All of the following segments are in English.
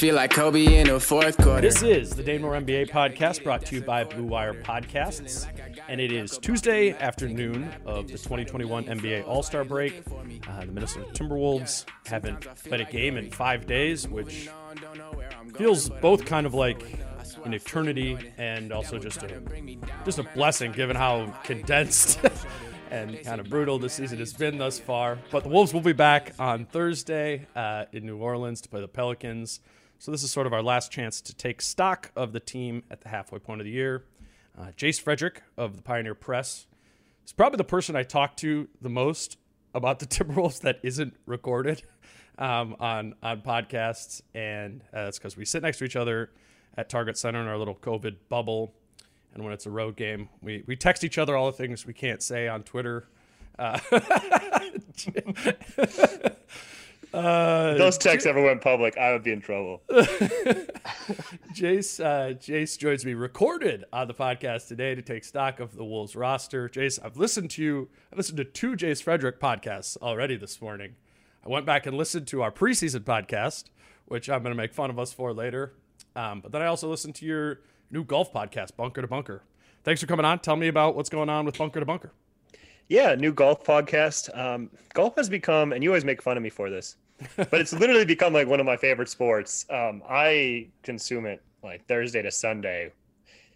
Feel like Kobe in the fourth quarter. This is the Dane Moore NBA podcast brought to you by Blue Wire Podcasts. And it is Tuesday afternoon of the 2021 NBA All Star break. Uh, the Minnesota Timberwolves haven't played a game in five days, which feels both kind of like an eternity and also just a just a blessing given how condensed and kind of brutal the season has been thus far. But the Wolves will be back on Thursday uh, in New Orleans to play the Pelicans. So this is sort of our last chance to take stock of the team at the halfway point of the year. Uh, Jace Frederick of the Pioneer Press is probably the person I talk to the most about the Timberwolves that isn't recorded um, on on podcasts, and uh, that's because we sit next to each other at Target Center in our little COVID bubble. And when it's a road game, we, we text each other all the things we can't say on Twitter. Uh, uh, Those texts ever went public, I would be in trouble. Jace, uh, Jace joins me recorded on the podcast today to take stock of the Wolves roster. Jace, I've listened to you. I listened to two Jace Frederick podcasts already this morning. I went back and listened to our preseason podcast, which I'm going to make fun of us for later. Um, but then I also listened to your new golf podcast, Bunker to Bunker. Thanks for coming on. Tell me about what's going on with Bunker to Bunker. Yeah, new golf podcast. Um, golf has become, and you always make fun of me for this, but it's literally become like one of my favorite sports. Um, I consume it like Thursday to Sunday.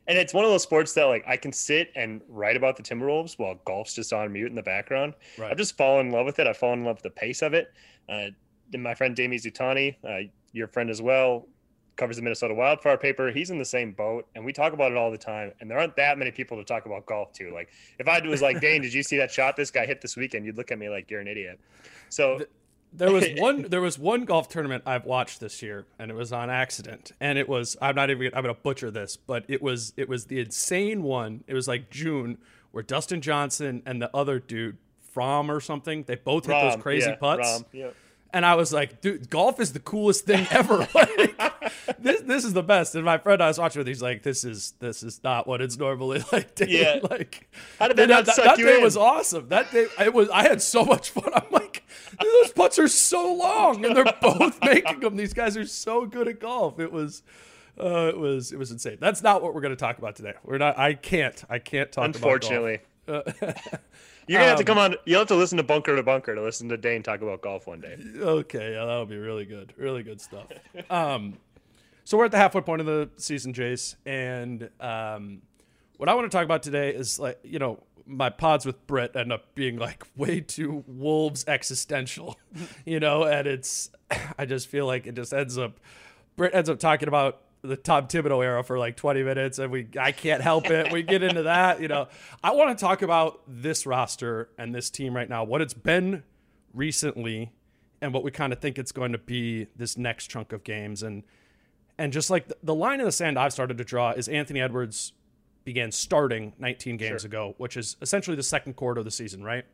And it's one of those sports that like I can sit and write about the Timberwolves while golf's just on mute in the background. Right. I've just fallen in love with it. I've fallen in love with the pace of it. Uh, and my friend Dane Mizutani, uh, your friend as well, covers the Minnesota Wildfire paper. He's in the same boat, and we talk about it all the time. And there aren't that many people to talk about golf to. Like, if I was like, Dane, did you see that shot this guy hit this weekend? You'd look at me like you're an idiot. So There was one. There was one golf tournament I've watched this year, and it was on accident. And it was. I'm not even. I'm going to butcher this, but it was. It was the insane one. It was like June, where Dustin Johnson and the other dude, Fromm or something, they both hit Rahm, those crazy yeah, putts. Rahm, yeah. And I was like, dude, golf is the coolest thing ever. like, this this is the best. And my friend I was watching with, he's like, this is this is not what it's normally like. Dave. Yeah. Like, How did that not that, that day in? was awesome. That day, it was. I had so much fun. I'm like, those putts are so long, and they're both making them. These guys are so good at golf. It was. Uh, it was it was insane. That's not what we're going to talk about today. We're not. I can't. I can't talk. Unfortunately. About golf. You're gonna have to Um, come on. You'll have to listen to Bunker to Bunker to listen to Dane talk about golf one day. Okay, yeah, that'll be really good. Really good stuff. Um, so we're at the halfway point of the season, Jace, and um, what I want to talk about today is like you know my pods with Britt end up being like way too Wolves existential, you know, and it's I just feel like it just ends up Britt ends up talking about the Tom Thibodeau era for like 20 minutes and we I can't help it. We get into that, you know. I want to talk about this roster and this team right now, what it's been recently and what we kind of think it's going to be this next chunk of games and and just like the, the line in the sand I've started to draw is Anthony Edwards began starting 19 games sure. ago, which is essentially the second quarter of the season, right?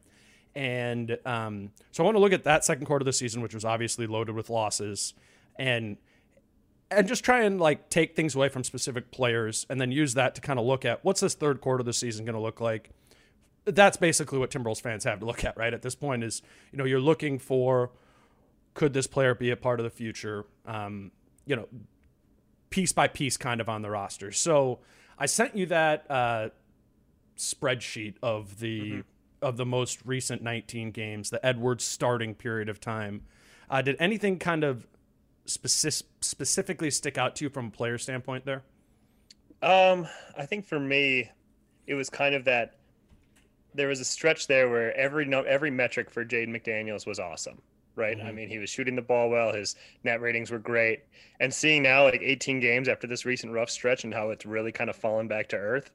And um, so I want to look at that second quarter of the season, which was obviously loaded with losses, and and just try and like take things away from specific players, and then use that to kind of look at what's this third quarter of the season going to look like. That's basically what Timberwolves fans have to look at, right? At this point, is you know you're looking for could this player be a part of the future? Um, you know, piece by piece, kind of on the roster. So I sent you that uh, spreadsheet of the mm-hmm. of the most recent 19 games, the Edwards starting period of time. Uh, did anything kind of specific, specifically stick out to you from a player standpoint there? Um, I think for me, it was kind of that there was a stretch there where every no, every metric for Jaden McDaniels was awesome right? Mm-hmm. I mean, he was shooting the ball well. His net ratings were great. And seeing now like 18 games after this recent rough stretch and how it's really kind of fallen back to earth,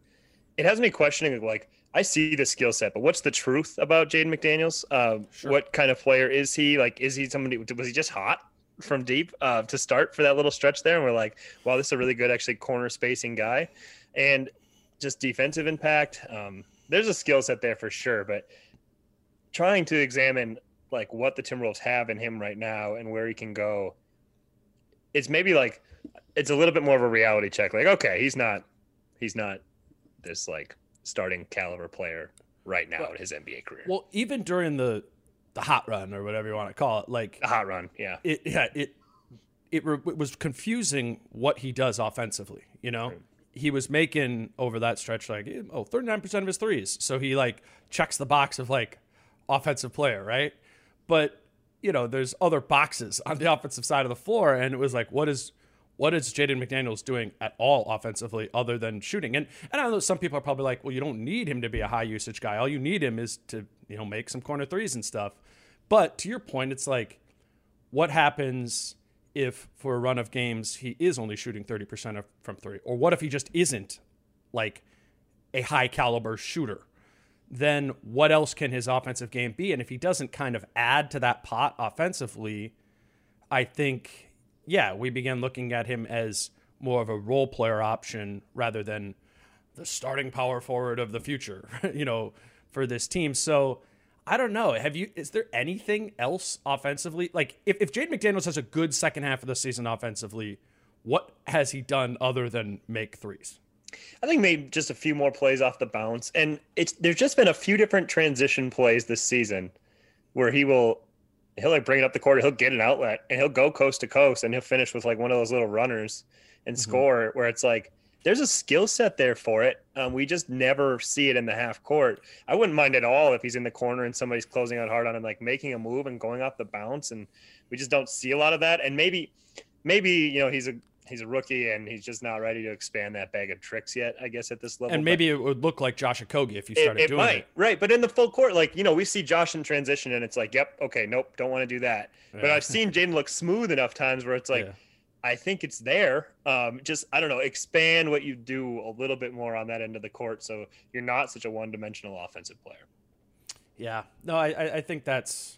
it has me questioning like I see the skill set, but what's the truth about Jaden McDaniels? Uh, sure. What kind of player is he? Like, is he somebody? Was he just hot from deep uh, to start for that little stretch there? And we're like, wow, this is a really good actually corner spacing guy, and just defensive impact. Um, there's a skill set there for sure, but trying to examine like what the Timberwolves have in him right now and where he can go, it's maybe like it's a little bit more of a reality check. Like, okay, he's not he's not this like starting caliber player right now well, in his NBA career. Well, even during the the hot run or whatever you want to call it, like a hot run, yeah, it yeah it it, re- it was confusing what he does offensively. You know, right. he was making over that stretch like eh, oh 39 percent of his threes, so he like checks the box of like offensive player, right? But you know, there's other boxes on the offensive side of the floor, and it was like, what is what is Jaden McDaniels doing at all offensively other than shooting? And and I know some people are probably like, well, you don't need him to be a high usage guy. All you need him is to you know make some corner threes and stuff. But to your point, it's like, what happens if for a run of games he is only shooting 30% from three? Or what if he just isn't like a high caliber shooter? then what else can his offensive game be? And if he doesn't kind of add to that pot offensively, I think, yeah, we began looking at him as more of a role player option rather than the starting power forward of the future, you know, for this team. So I don't know. Have you, is there anything else offensively? Like, if, if Jaden McDaniels has a good second half of the season offensively, what has he done other than make threes? I think maybe just a few more plays off the bounce, and it's there's just been a few different transition plays this season where he will he'll like bring it up the court, he'll get an outlet, and he'll go coast to coast, and he'll finish with like one of those little runners and mm-hmm. score. Where it's like there's a skill set there for it. Um, we just never see it in the half court. I wouldn't mind at all if he's in the corner and somebody's closing out hard on him, like making a move and going off the bounce, and we just don't see a lot of that. And maybe maybe you know he's a he's a rookie and he's just not ready to expand that bag of tricks yet. I guess at this level, and maybe but it would look like Josh Okogie if you started it, it doing might, it. Right, but in the full court, like you know, we see Josh in transition, and it's like, yep, okay, nope, don't want to do that. Yeah. But I've seen Jaden look smooth enough times where it's like. Yeah. I think it's there. Um, just I don't know, expand what you do a little bit more on that end of the court, so you're not such a one-dimensional offensive player. Yeah, no, I I think that's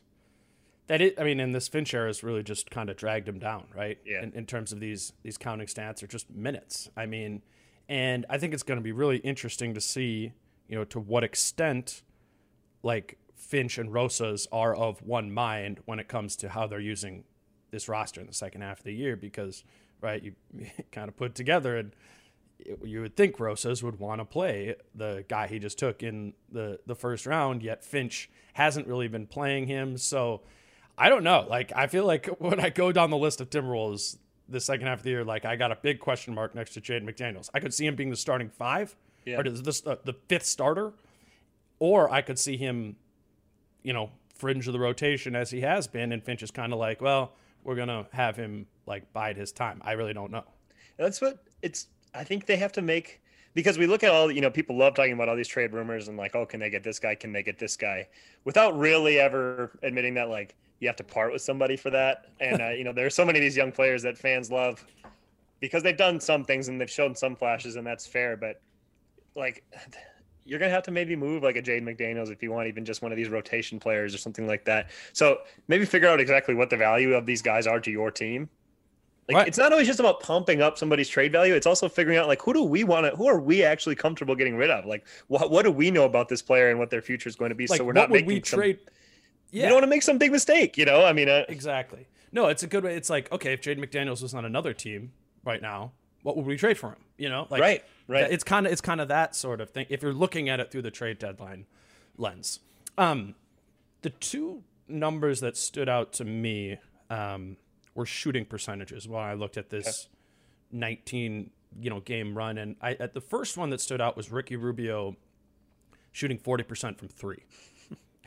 that it, I mean, and this Finch era has really just kind of dragged him down, right? Yeah. In, in, terms of these these counting stats or just minutes. I mean, and I think it's going to be really interesting to see, you know, to what extent, like Finch and Rosas are of one mind when it comes to how they're using this roster in the second half of the year, because right, you, you kind of put together and. you would think Rosas would want to play the guy he just took in the the first round, yet Finch hasn't really been playing him. So I don't know. Like, I feel like when I go down the list of Timberwolves the second half of the year, like I got a big question mark next to Jaden McDaniels. I could see him being the starting five, yeah. or this uh, the fifth starter, or I could see him, you know, fringe of the rotation as he has been, and Finch is kind of like, well, we're gonna have him like bide his time. I really don't know. That's what it's. I think they have to make because we look at all you know people love talking about all these trade rumors and like oh can they get this guy can they get this guy without really ever admitting that like you have to part with somebody for that and uh, you know there are so many of these young players that fans love because they've done some things and they've shown some flashes and that's fair but like you're gonna have to maybe move like a Jaden McDaniels if you want even just one of these rotation players or something like that. So maybe figure out exactly what the value of these guys are to your team. Like Right. it's not always just about pumping up somebody's trade value. It's also figuring out like who do we want to, who are we actually comfortable getting rid of? Like what what do we know about this player and what their future is going to be? Like, so we're not making we some, trade? You don't want to make some big mistake, you know. I mean, uh, Exactly. No, it's a good way. It's like, okay, if Jaden McDaniels was on another team right now, what would we trade for him? You know, like right, right. It's kind of it's kind of that sort of thing. If you're looking at it through the trade deadline lens, um, the two numbers that stood out to me um, were shooting percentages. While I looked at this 19 you know game run, and I at the first one that stood out was Ricky Rubio shooting 40 percent from three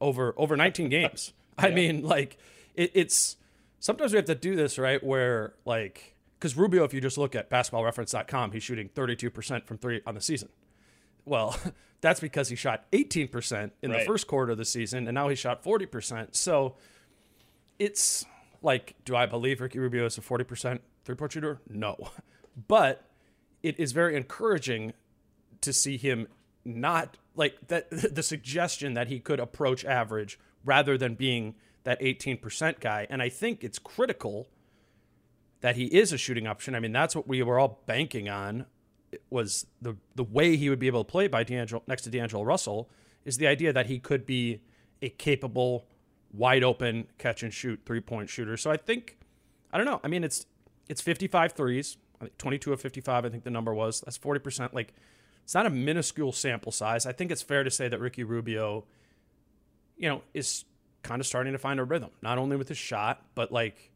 over over 19 games. I mean, like it, it's sometimes we have to do this right where like because Rubio, if you just look at basketballreference.com, he's shooting 32% from three on the season. Well, that's because he shot 18% in the first quarter of the season, and now he shot 40%. So it's like, do I believe Ricky Rubio is a 40% three point shooter? No. But it is very encouraging to see him not like that the suggestion that he could approach average rather than being that 18% guy. And I think it's critical that he is a shooting option. I mean, that's what we were all banking on was the the way he would be able to play by D'Angelo next to D'Angelo Russell is the idea that he could be a capable, wide open catch and shoot three point shooter. So I think I don't know. I mean, it's it's 55 threes, I think 22 of 55. I think the number was that's 40 percent. Like it's not a minuscule sample size. I think it's fair to say that Ricky Rubio, you know, is kind of starting to find a rhythm, not only with his shot, but like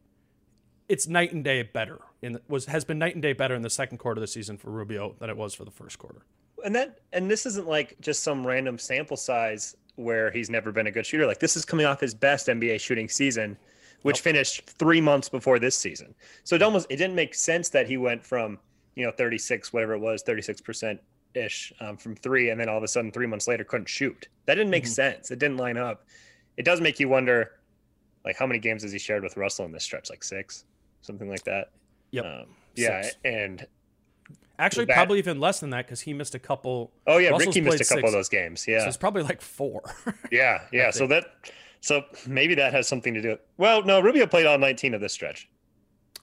it's night and day better. In the, was has been night and day better in the second quarter of the season for Rubio than it was for the first quarter. and that and this isn't like just some random sample size where he's never been a good shooter. Like this is coming off his best NBA shooting season, which finished three months before this season. So it almost it didn't make sense that he went from you know 36 whatever it was 36 percent ish um, from three, and then all of a sudden three months later couldn't shoot. That didn't make sense. It didn't line up. It does make you wonder, like how many games has he shared with Russell in this stretch? Like six, something like that. Yep. Um, yeah, Six. and Actually, that- probably even less than that because he missed a couple. oh yeah, Russell's Ricky missed a couple of those games. Yeah, So it's probably like four. Yeah, yeah. So that, so maybe that has something to do. With well, no, Rubio played all 19 of this stretch.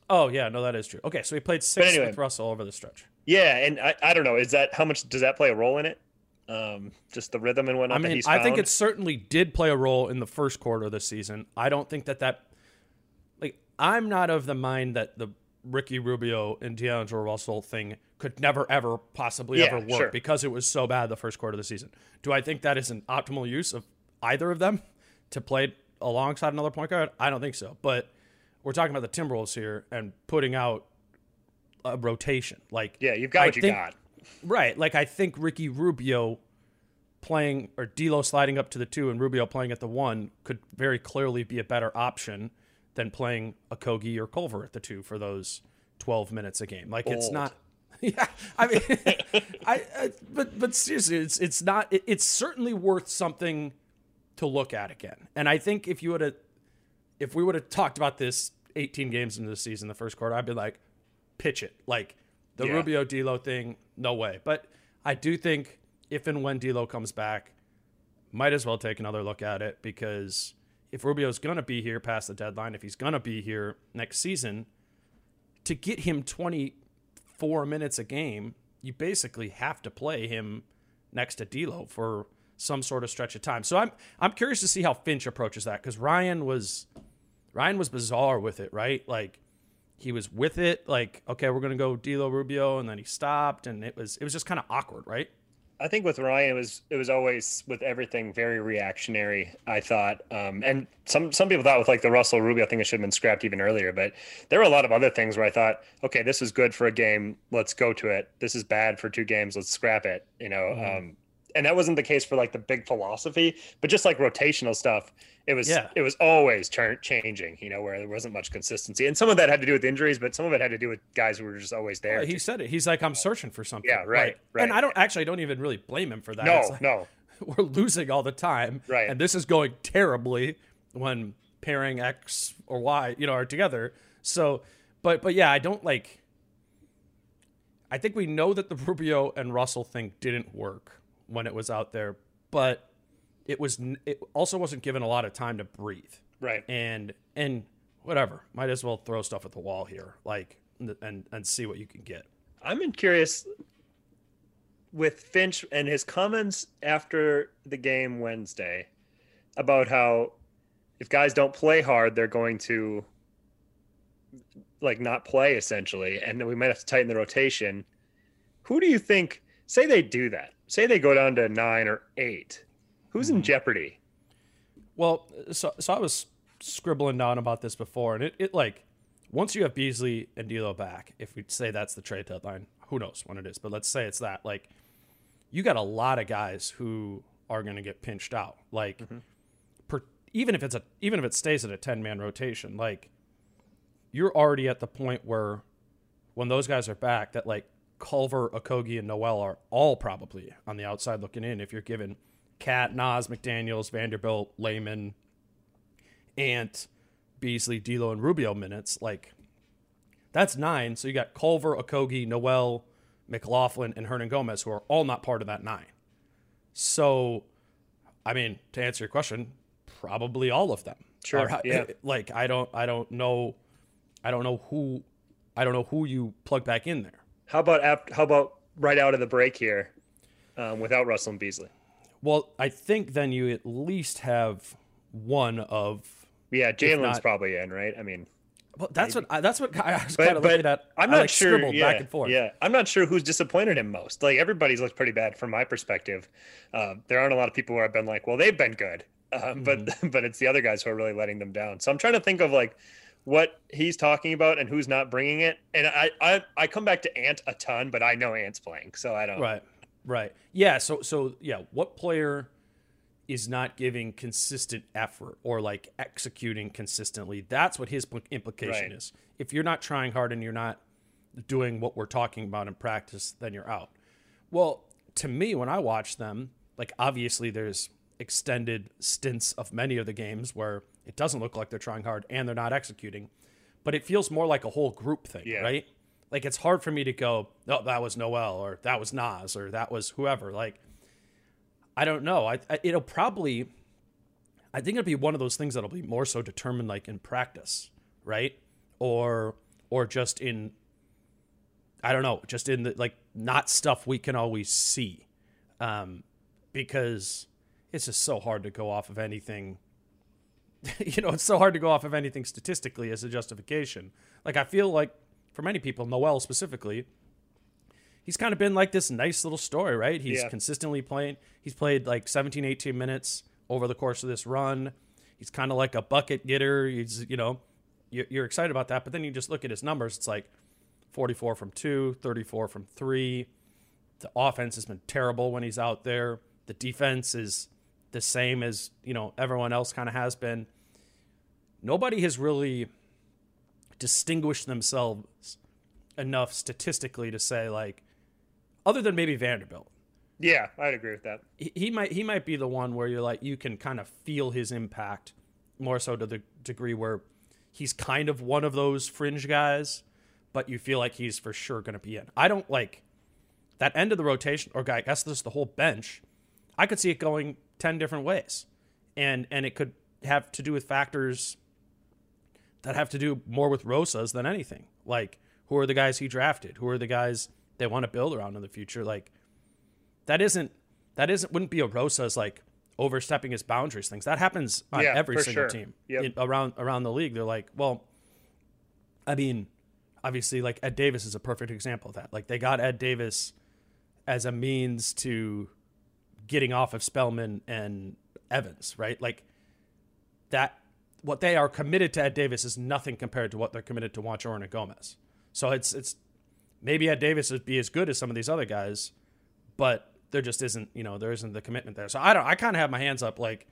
Oh yeah, no, that is true. Okay, so he played six anyway. with Russell over the stretch. Yeah, and I, I don't know. Is that how much does that play a role in it? Um, just the rhythm and whatnot I that mean, I think it certainly did play a role in the first quarter of the season. I don't think that that, like, I'm not of the mind that the Ricky Rubio and D'Angelo Russell thing could never, ever, possibly Yeah, ever work sure. because it was so bad the first quarter of the season. Do I think that is an optimal use of either of them to play alongside another point guard? I don't think so. But we're talking about the Timberwolves here and putting out a rotation. Like, Yeah, you've got I what you think- got. Right. Like I think Ricky Rubio playing or D'Lo sliding up to the two and Rubio playing at the one could very clearly be a better option than playing Okogie or Culver at the two for those twelve minutes a game. Like it's not. Yeah, I mean, I, I but but seriously, it's it's not. It, it's certainly worth something to look at again. And I think if you would have, if we would have talked about this 18 games into the season, the first quarter, I'd be like, pitch it. Like the Yeah. Rubio D'Lo thing, no way. But I do think if and when D'Lo comes back, might as well take another look at it because if Rubio's gonna be here past the deadline, if he's gonna be here next season, to get him 24 minutes a game, you basically have to play him next to D'Lo for some sort of stretch of time. So I'm I'm curious to see how Finch approaches that because Ryan was Ryan was bizarre with it, right? Like he was with it, like okay, we're gonna go D'Lo Rubio, and then he stopped, and it was it was just kind of awkward, right? I think with Ryan, it was it was always with everything very reactionary. I thought, um, and some some people thought with like the Russell Rubio thing, it should have been scrapped even earlier. But there were a lot of other things where I thought, okay, this is good for a game, let's go to it. This is bad for two games, let's scrap it. You know, um, and that wasn't the case for like the big philosophy, but just like rotational stuff, it was Yeah. it was always turn changing. You know, where there wasn't much consistency, and some of that had to do with injuries, but some of it had to do with guys who were just always there. he said it. He's like, I'm searching for something. Yeah, right, Like, right. And I don't actually, I don't even really blame him for that. no, like, no, we're losing all the time, Right. And this is going terribly when pairing X or Y, you know, are together. So, but but yeah, I don't like. I think we know that the Rubio and Russell thing didn't work when it was out there, but it was it also wasn't given a lot of time to breathe right. and and whatever might as well throw stuff at the wall here like and and see what you can get I'm in curious with Finch and his comments after the game Wednesday about how if guys don't play hard, they're going to like not play essentially, and then we might have to tighten the rotation. Who do you think? Say they do that. Say they go down to nine or eight. Who's in hmm. jeopardy? well so so i was scribbling down about this before and it, it like once you have beasley and D'Lo back if we say that's the trade deadline who knows when it is but let's say it's that like you got a lot of guys who are going to get pinched out like mm-hmm. per, even if it's a even if it stays at a 10 man rotation like you're already at the point where when those guys are back that like Culver, Okogie, and Nowell are all probably on the outside looking in if you're given KAT, Naz, McDaniels, Vanderbilt, Layman, Ant, Beasley, D'Lo, and Rubio minutes, like that's nine. So you got Culver, Okogie, Nowell, McLaughlin, and Hernangomez, who are all not part of that nine. So, I mean, to answer your question, probably all of them. Sure, Are- yeah. Like I don't, I don't know, I don't know who, I don't know who you plug back in there. How about ap- how about right out of the break here, um, without Russell and Beasley? Well, I think then you at least have one of. Yeah, Jaylen's probably in, right? I mean, Well, that's what I, that's what I was kind of looking at. I'm I, not like, sure. Yeah, back and forth. yeah, I'm not sure who's disappointed him most. Like everybody's looked pretty bad from my perspective. Uh, there aren't a lot of people where I've been like, well, they've been good, but Mm-hmm. but it's the other guys who are really letting them down. So I'm trying to think of like what he's talking about and who's not bringing it. And I I, I come back to Ant a ton, but I know Ant's playing, so I don't. Right. Right. Yeah. So so yeah, what player is not giving consistent effort or like executing consistently? That's what his implication Right. is. If you're not trying hard and you're not doing what we're talking about in practice, then you're out. Well, to me, when I watch them, like obviously there's extended stints of many of the games where it doesn't look like they're trying hard and they're not executing, but it feels more like a whole group thing, Yeah. right? Like it's hard for me to go, oh, that was Nowell or that was Naz or that was whoever. Like, I don't know. I, I it'll probably, I think it'll be one of those things that'll be more so determined like in practice, right? Or or just in, I don't know, just in the like not stuff we can always see, um, because it's just so hard to go off of anything. you know, it's so hard to go off of anything statistically as a justification. Like I feel like for many people, Nowell specifically, he's kind of been like this nice little story, right? He's Yeah. consistently playing. He's played like 17, 18 minutes over the course of this run. He's kind of like a bucket getter. He's, you know, you're, you're excited about that. But then you just look at his numbers. It's like 44 from two, 34 from three. The offense has been terrible when he's out there. The defense is the same as, you know, everyone else kind of has been. Nobody has really distinguished themselves enough statistically to say like other than maybe Vanderbilt. Yeah, I'd agree with that. He, he might he might be the one where you're like you can kind of feel his impact more so to the degree where he's kind of one of those fringe guys, but you feel like he's for sure going to be in. I don't like that end of the rotation or I guess this the whole bench. I could see it going 10 different ways. And and it could have to do with factors that have to do more with Rosas than anything. Like who are the guys he drafted? Who are the guys they want to build around in the future? Like that isn't that isn't wouldn't be a Rosas like overstepping his boundaries things. That happens on Yeah, every single sure. team Yep. in- around around the league. They're like, well, I mean, obviously, like Ed Davis is a perfect example of that. Like they got Ed Davis as a means to getting off of Spellman and Evans, right? Like that. What they are committed to Ed Davis is nothing compared to what they're committed to Juancho Hernangomez. So it's it's maybe Ed Davis would be as good as some of these other guys, but there just isn't, you know, there isn't the commitment there. So I don't. I kind of have my hands up, like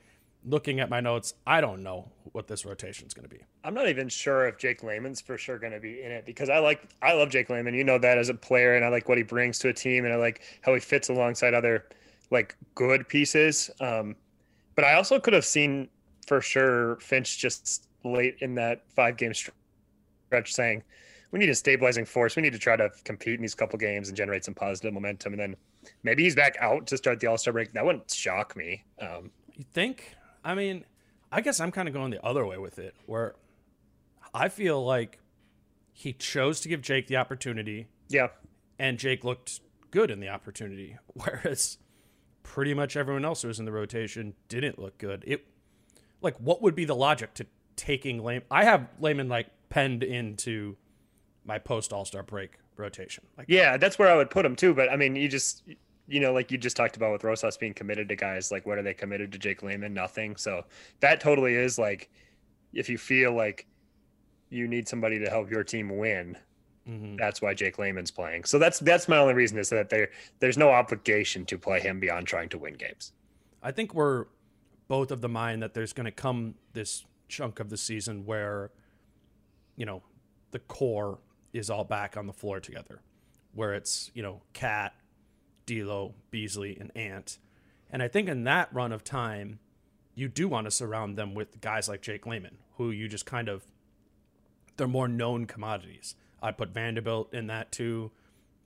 looking at my notes. I don't know what this rotation is going to be. I'm not even sure if Jake Layman's for sure going to be in it because I like I love Jake Layman. You know that as a player, and I like what he brings to a team, and I like how he fits alongside other like good pieces. Um, but I also could have seen for sure Finch just late in that five game stretch saying we need a stabilizing force. We need to try to compete in these couple games and generate some positive momentum. And then maybe he's back out to start the All Star break. That wouldn't shock me. Um, you think? I mean, I guess I'm kind of going the other way with it, where I feel like he chose to give Jake the opportunity. Yeah. And Jake looked good in the opportunity, whereas pretty much everyone else who was in the rotation didn't look good. It like what would be the logic to taking Layman? I have Layman like penned into my post All Star break rotation. Like yeah, that's where I would put him too. But I mean, you just you know, like you just talked about with Rosas being committed to guys, like what are they committed to Jake Layman? Nothing. So that totally is like if you feel like you need somebody to help your team win, mm-hmm. that's why Jake Layman's playing. So that's that's my only reason is that there there's no obligation to play him beyond trying to win games. I think we're both of the mind that there's going to come this chunk of the season where you know the core is all back on the floor together, where it's you know KAT, D'Lo, Beasley, and Ant. And I think in that run of time, you do want to surround them with guys like Jake Layman, who you just kind of they're more known commodities. I put Vanderbilt in that too.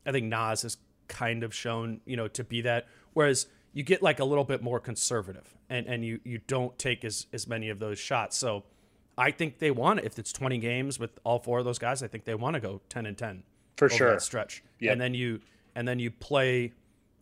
I think Naz has kind of shown, you know, to be that. Whereas you get like a little bit more conservative and, and you, you don't take as, as many of those shots. So I think they want. If it's 20 games with all four of those guys, I think they want to go 10 and 10 for sure stretch. Yep. And then you, and then you play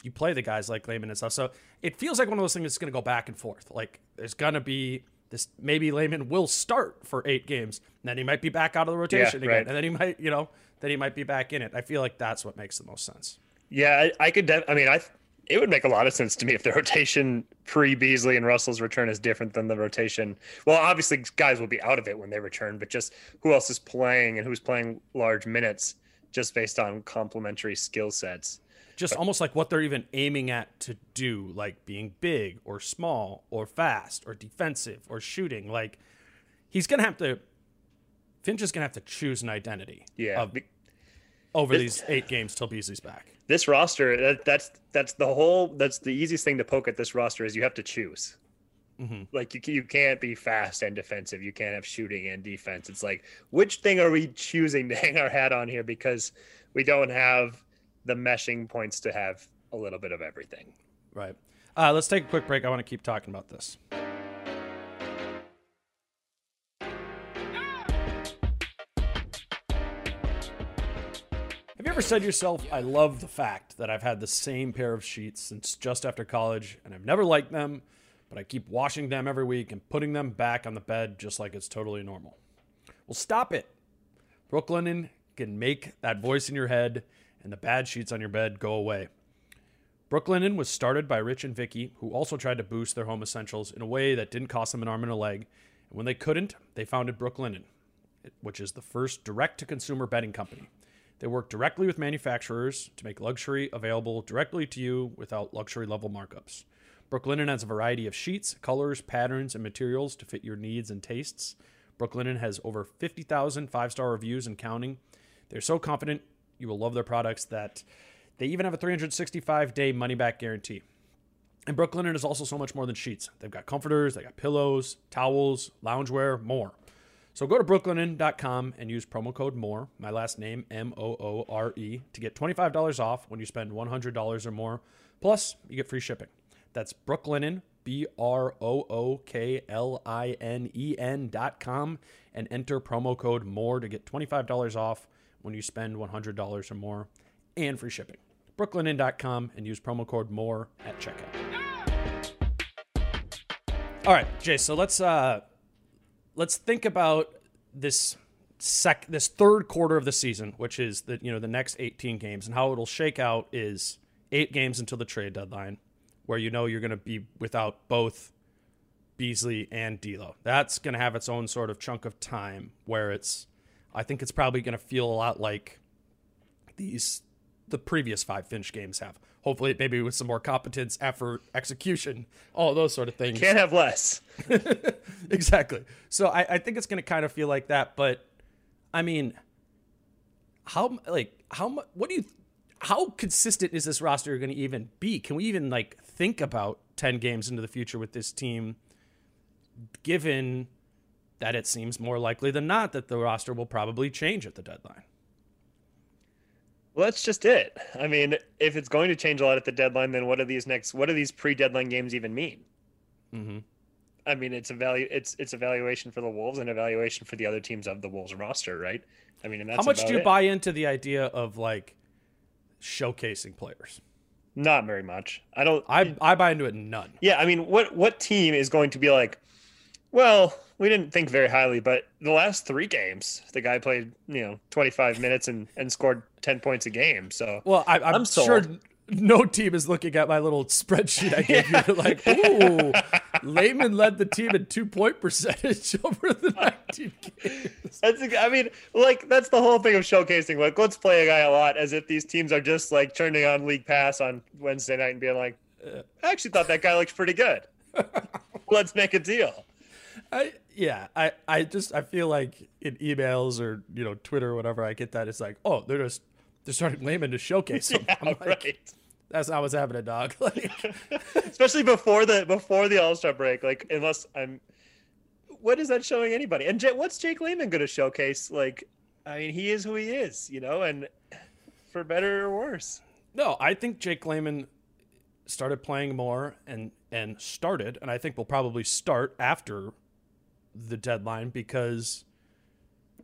you play the guys like Layman and stuff. So it feels like one of those things that's going to go back and forth. Like there's going to be this maybe Layman will start for eight games, and then he might be back out of the rotation yeah, again, right. and then he might, you know, then he might be back in it. I feel like that's what makes the most sense. Yeah, I, I could. Def- I mean, I it would make a lot of sense to me if the rotation pre Beasley and Russell's return is different than the rotation. Well, obviously, guys will be out of it when they return, but just who else is playing and who's playing large minutes just based on complementary skill sets just almost like what they're even aiming at to do, like being big or small or fast or defensive or shooting. Like he's gonna have to. Finch is gonna have to choose an identity. Yeah. Of, over this, these eight games till Beasley's back. This roster, that, that's that's the whole. That's the easiest thing to poke at this roster is you have to choose. Mm-hmm. Like you, you can't be fast and defensive. You can't have shooting and defense. It's like which thing are we choosing to hang our hat on here because we don't have the meshing points to have a little bit of everything. Right. Uh, let's take a quick break. I want to keep talking about this. Have you ever said to yourself, I love the fact that I've had the same pair of sheets since just after college and I've never liked them, but I keep washing them every week and putting them back on the bed just like it's totally normal? Well, stop it. Brooklinen can make that voice in your head and the bad sheets on your bed go away. Brooklinen was started by Rich and Vicky, who also tried to boost their home essentials in a way that didn't cost them an arm and a leg. And when they couldn't, they founded Brooklinen, which is the first direct to consumer bedding company. They work directly with manufacturers to make luxury available directly to you without luxury level markups. Brooklinen has a variety of sheets, colors, patterns, and materials to fit your needs and tastes. Brooklinen has over 50,000 five star reviews and counting. They're so confident you will love their products that they even have a 365 day money back guarantee. And Brooklinen is also so much more than sheets. They've got comforters, they got pillows, towels, loungewear, more. So go to brooklinen.com and use promo code MORE, my last name, M O O R E, to get $25 off when you spend $100 or more. Plus, you get free shipping. That's Brooklinen, B R O O K L I N E N.com, and enter promo code MORE to get $25 off when you spend $100 or more and free shipping. Brooklinen.com and use promo code MORE at checkout. All right, Jay, so let's uh let's think about this sec this third quarter of the season, which is the you know the next 18 games and how it'll shake out is 8 games until the trade deadline where you know you're going to be without both Beasley and D'Lo. That's going to have its own sort of chunk of time where it's I think it's probably going to feel a lot like these the previous five Finch games have. hopefully maybe with some more competence, effort, execution, all those sort of things. Can't have less. exactly. So I, I think it's going to kind of feel like that. But I mean, how like how much? What do you? How consistent is this roster going to even be? Can we even like think about ten games into the future with this team? Given that it seems more likely than not that the roster will probably change at the deadline. Well, that's just it. I mean, if it's going to change a lot at the deadline, then what do these next? What do these pre-deadline games even mean? Mm-hmm. I mean, it's a value. It's it's evaluation for the Wolves and evaluation for the other teams of the Wolves roster, right? I mean, and that's how much do you it. buy into the idea of like showcasing players? Not very much. I don't. I I buy into it none. Yeah, I mean, what what team is going to be like? Well, we didn't think very highly, but the last three games, the guy played you know 25 minutes and and scored 10 points a game. So Well, I, I'm, I'm sure no team is looking at my little spreadsheet I gave you. Like, ooh, Layman led the team in two point percentage over the 19 games. That's, I mean, like that's the whole thing of showcasing. Like, let's play a guy a lot, as if these teams are just like turning on League Pass on Wednesday night and being like, "I actually thought that guy looked pretty good. let's make a deal." I yeah, I I just I feel like in emails or you know Twitter or whatever I get that it's like oh they're just they're starting Layman to showcase him. Yeah, I'm like, right. That's not what's happening, dog. Like, Especially before the before the All Star break. Like, unless I'm, what is that showing anybody? And J- what's Jake Layman going to showcase? Like, I mean, he is who he is, you know, and for better or worse. no, I think Jake Layman started playing more and and started, and I think will probably start after the deadline because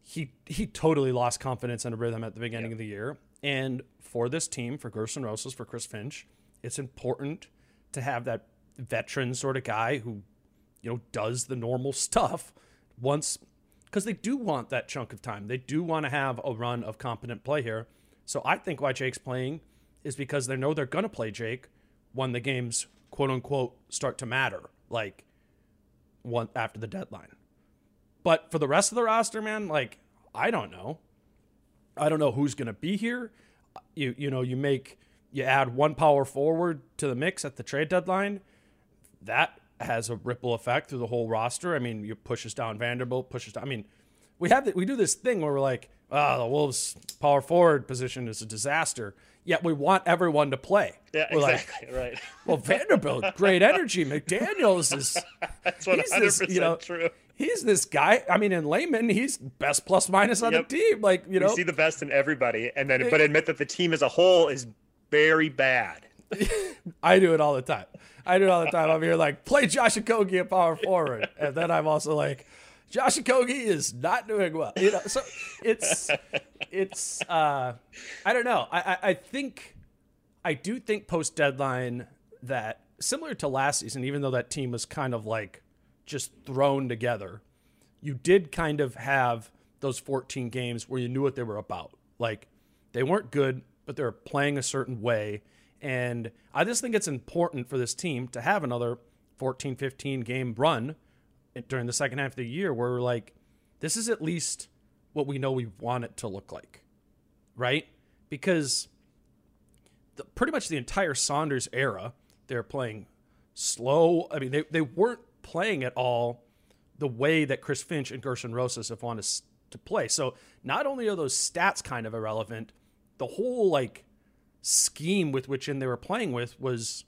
he he totally lost confidence and a rhythm at the beginning of the year. And for this team, for Gerson Rosas, for Chris Finch, it's important to have that veteran sort of guy who, you know, does the normal stuff once because they do want that chunk of time. They do want to have a run of competent play here. So I think why Jake's playing is because they know they're going to play Jake when the games quote unquote start to matter, like one after the deadline. But for the rest of the roster, man, like I don't know. I don't know who's going to be here. You you know, you make you add one power forward to the mix at the trade deadline. That has a ripple effect through the whole roster. I mean, you pushes down Vanderbilt, pushes down. I mean, we have the, we do this thing where we're like, oh, the Wolves power forward position is a disaster. Yet we want everyone to play. Yeah, we're exactly. right. well, Vanderbilt, great energy. McDaniel's is That's 100 this, percent true. He's this guy. I mean, in Layman, he's best plus minus on Yep. the team. Like, you know, You see the best in everybody, and then but admit that the team as a whole is very bad. I do it all the time. I do it all the time. I'm here like, play Josh Okogie at power forward. And then I'm also like, Josh Okogie is not doing well. You know, so it's it's uh I don't know. I I, I think I do think post deadline that similar to last season, even though that team was kind of like just thrown together, you did kind of have those 14 games where you knew what they were about. Like they weren't good, but they were playing a certain way. And I just think it's important for this team to have another 14, 15 game run during the second half of the year where we're like, this is at least what we know we want it to look like. Right? Because the, pretty much the entire Saunders era, they're playing slow. I mean, they, they weren't playing at all the way that Chris Finch and Gerson Rosas have wanted to play. So not only are those stats kind of irrelevant, the whole like scheme with which in they were playing with was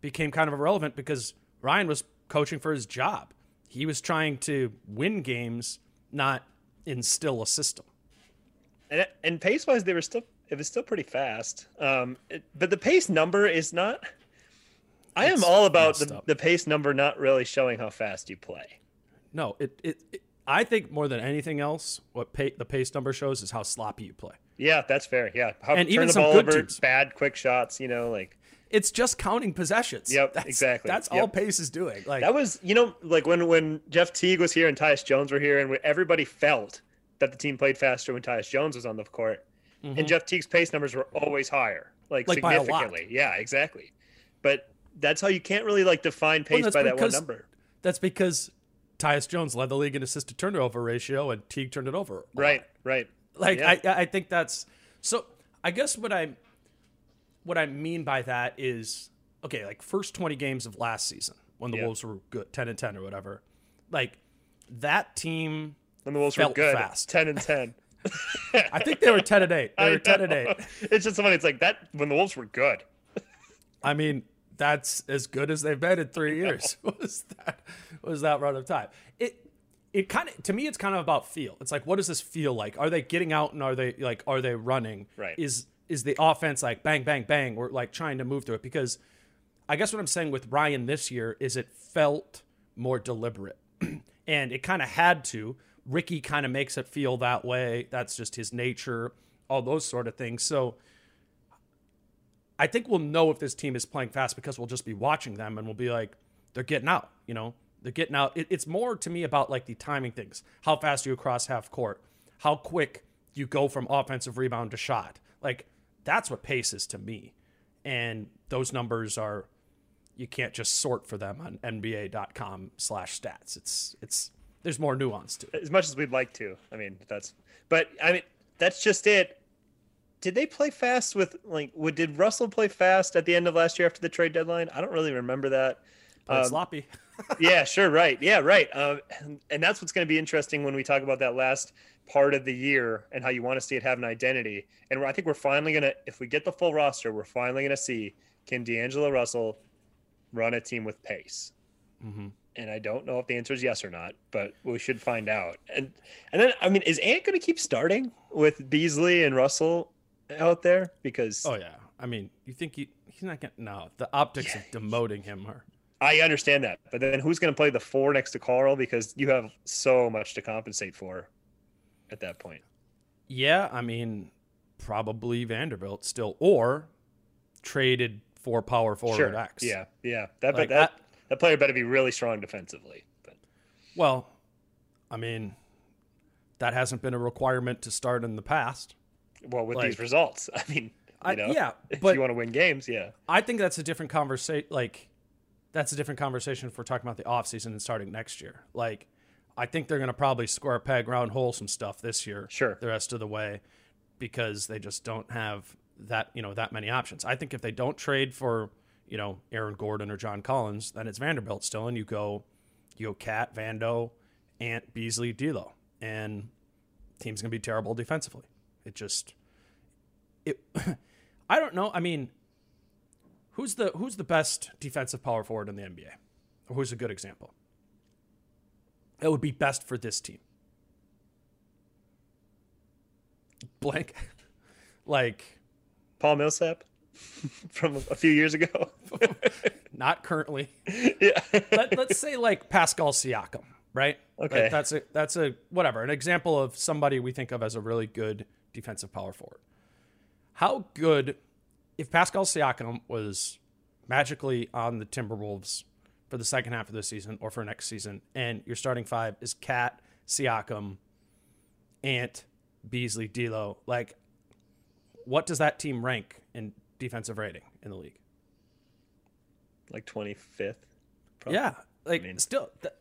became kind of irrelevant because Ryan was coaching for his job. He was trying to win games, not instill a system. And and pace wise, they were still it was still pretty fast. Um, it, but the pace number is not. I am all about the, the pace number not really showing how fast you play. No, it, it, it I think more than anything else, what pay, the pace number shows is how sloppy you play. Yeah, that's fair. Yeah, how, And turn even the some ball good over, bad quick shots. You know, like It's just counting possessions. Yep, That's- exactly. That's all pace is doing. Like that was you know like when when Jeff Teague was here and Tyus Jones were here, and everybody felt that the team played faster when Tyus Jones was on the court, and Jeff Teague's pace numbers were always higher, like, Mm-hmm. Like by a lot. significantly. Yeah, exactly. But that's how you can't really like define pace that's by that one number. that's because Tyus Jones led the league in assist to turnover ratio, and Teague turned it over. Right, right. Like Yeah. I, I think that's so. I guess what I'm, what I mean by that is okay, like first 20 games of last season when the Yeah. Wolves were good, 10 and 10 or whatever. Like that team, When the Wolves were good, fast. ten and ten. I think they were 10 and 8. They I were 10 and 8. It's just funny. It's like that when the Wolves were good. I mean, that's as good as they've been in three years. was that was that run of time? It it kind of to me, it's kind of about feel. It's like, what does this feel like? Are they getting out and are they like are they running? Right. Is is the offense like bang bang bang? We're like trying to move through it because I guess what I'm saying with Ryan this year is it felt more deliberate, and it kind of had to. Ricky kind of makes it feel that way. That's just his nature. All those sort of things. So. I think we'll know if this team is playing fast because we'll just be watching them and we'll be like, they're getting out, you know, they're getting out. It, it's more to me about like the timing things. How fast you cross half court? How quick you go from offensive rebound to shot? Like that's what pace is to me. And those numbers are, you can't just sort for them on NBA.com slash stats. It's, it's, there's more nuance to it. as much as we'd like to. I mean, that's but I mean that's just it. Did they play fast with like would did Russell play fast at the end of last year after the trade deadline? I don't really remember that. Um, sloppy. yeah, sure, right. Yeah, right. Um, and, and that's what's going to be interesting when we talk about that last part of the year and how you want to see it have an identity. And I think we're finally going to, if we get the full roster, we're finally going to see can D'Angelo Russell run a team with pace? hmm And I don't know if the answer is yes or not, but we should find out. And and then I mean, is Ant going to keep starting with Beasley and Russell out there? Because Oh yeah. I mean, you think he, he's not gonna no, the optics of demoting him are, I understand that, but then who's to play the four next to Karl? Because you have so much to compensate for at that point. Yeah, I mean, probably Vanderbilt still, or traded for power forward sure. X. Yeah, yeah. That, Like, but that I- that player better be really strong defensively. But Well, I mean, that hasn't been a requirement to start in the past. Well, with Like- these results, I mean, you I, know, yeah, if but you want to win games, yeah, I think that's a different conversation. Like, that's a different conversation if we're talking about the offseason and starting next year. Like, I think they're going to probably square a peg round hole some stuff this year. Sure. The rest of the way because they just don't have that, you know, that many options. I think if they don't trade for, you know, Aaron Gordon or John Collins, then it's Vanderbilt still. And you go, you go KAT, Vando, Ant, Beasley, D'Lo. And team's going to be terrible defensively. It just, it, I don't know. I mean, Who's the who's the best defensive power forward in the NBA? Or who's a good example? It would be best for this team. Blank. like Paul Millsap from a few years ago. not currently. yeah, Let, let's say like Pascal Siakam, right? Like, Okay. that's a that's a whatever, an example of somebody we think of as a really good defensive power forward. How good if Pascal Siakam was magically on the Timberwolves for the second half of the season or for next season, and your starting five is KAT, Siakam, Ant, Beasley, D'Lo, like what does that team rank in defensive rating in the league? like twenty fifth. Probably. Yeah, like mean- still, th-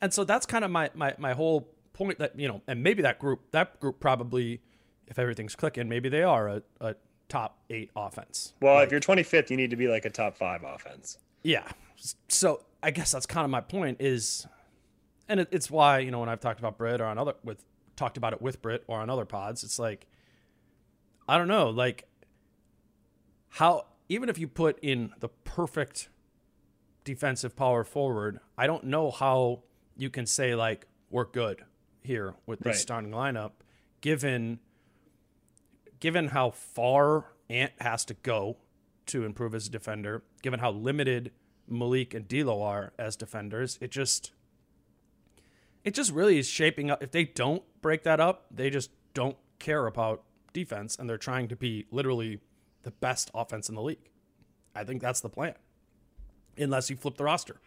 and so that's kind of my my my whole point. That you know, and maybe that group that group probably, if everything's clicking, maybe they are a, a top eight offense. Well, Like, if you're twenty fifth, you need to be like a top five offense. yeah, so I guess that's kind of my point is, and it, it's why you know when I've talked about Britt or on other with talked about it with Britt or on other pods, it's like I don't know, like how even if you put in the perfect defensive power forward, I don't know how you can say like we're good here with this Right. starting lineup, given given how far Ant has to go to improve as a defender, given how limited Malik and D'Lo are as defenders, it just it just really is shaping up. If they don't break that up, they just don't care about defense, and they're trying to be literally the best offense in the league. I think that's the plan, unless you flip the roster.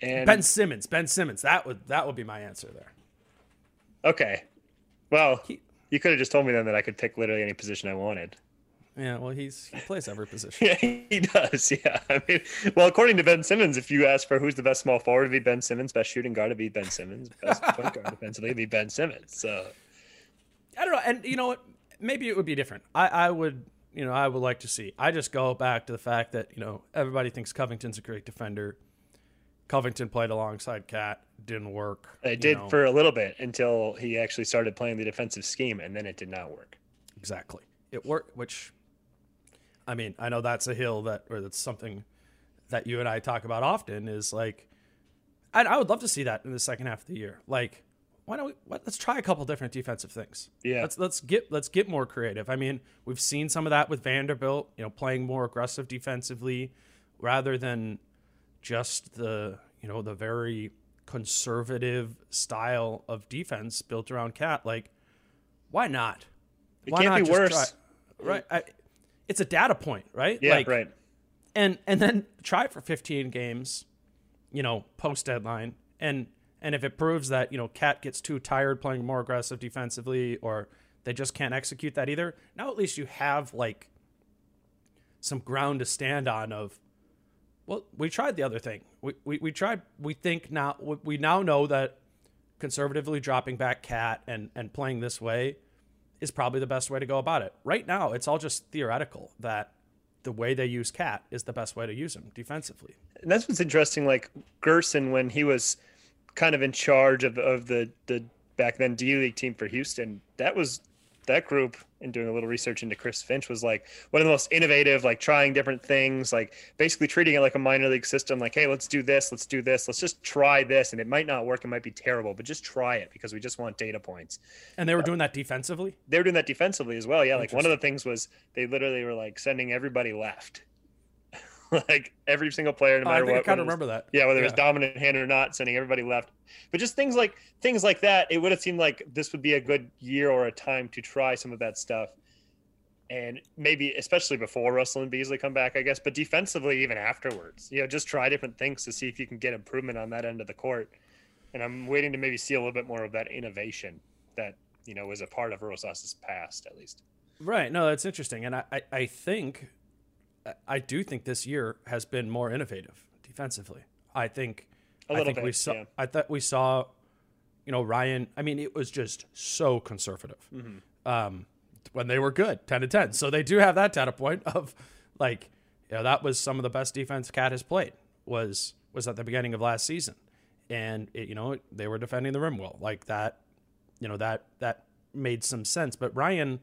And Ben Simmons, Ben Simmons, that would that would be my answer there. okay, well, He- you could have just told me then that I could pick literally any position I wanted. Yeah, well, he's he plays every position. Yeah, he does. Yeah, I mean, well, according to Ben Simmons, if you ask for who's the best small forward, it'd be Ben Simmons. Best shooting guard it'd be Ben Simmons. Best point guard defensively it'd be Ben Simmons. So I don't know, and you know what? Maybe it would be different. I, I would you know I would like to see. I just go back to the fact that you know everybody thinks Covington's a great defender. Covington played alongside KAT, didn't work. It did know. for a little bit until he actually started playing the defensive scheme, and then it did not work. Exactly. It worked, which, I mean, I know that's a hill that, or that's something that you and I talk about often is like, I, I would love to see that in the second half of the year. Like, why don't we, what, let's try a couple different defensive things. Yeah. Let's, let's get, let's get more creative. I mean, we've seen some of that with Vanderbilt, you know, playing more aggressive defensively rather than just the, you know, the very conservative style of defense built around KAT. Like, why not? It Why can't not be worse. try- right? I, it's a data point, right? Yeah, like, right. And and then try it for 15 games, you know, post deadline, and and if it proves that you know KAT gets too tired playing more aggressive defensively, or they just can't execute that either, now at least you have like some ground to stand on. Of well, we tried the other thing. We we, we tried. We think now we- now know that conservatively dropping back KAT and and playing this way is probably the best way to go about it. Right now, it's all just theoretical that the way they use KAT is the best way to use him defensively. And that's what's interesting. Like Gersson, when he was kind of in charge of, of the the back then D League team for Houston, that was that group. And doing a little research into Chris Finch was like one of the most innovative, like trying different things, like basically treating it like a minor league system. Like, hey, let's do this, let's do this, let's just try this, and it might not work, it might be terrible, but just try it because we just want data points. And they were uh, doing that defensively. They were doing that defensively as well. Yeah, like one of the things was they literally were like sending everybody left. like every single player, no I matter I what. kind of remember that. yeah, whether it was dominant hand or not, sending everybody left. But just things like things like that, it would have seemed like this would be a good year or a time to try some of that stuff. And maybe especially before Russell and Beasley come back, I guess, but defensively even afterwards. You know, just try different things to see if you can get improvement on that end of the court. And I'm waiting to maybe see a little bit more of that innovation that, you know, was a part of Rosas's past at least. Right. No, that's interesting. And I, I, I think, I do think this year has been more innovative defensively. I think, A I little think bit, we saw, yeah. I thought we saw, you know, Ryan, I mean, it was just so conservative. Mm-hmm. Um, when they were good, 10 to 10. So they do have that data point of like, you know, that was some of the best defense KAT has played was, was at the beginning of last season. And it, you know, they were defending the rim well like that, you know, that, that made some sense. But Ryan,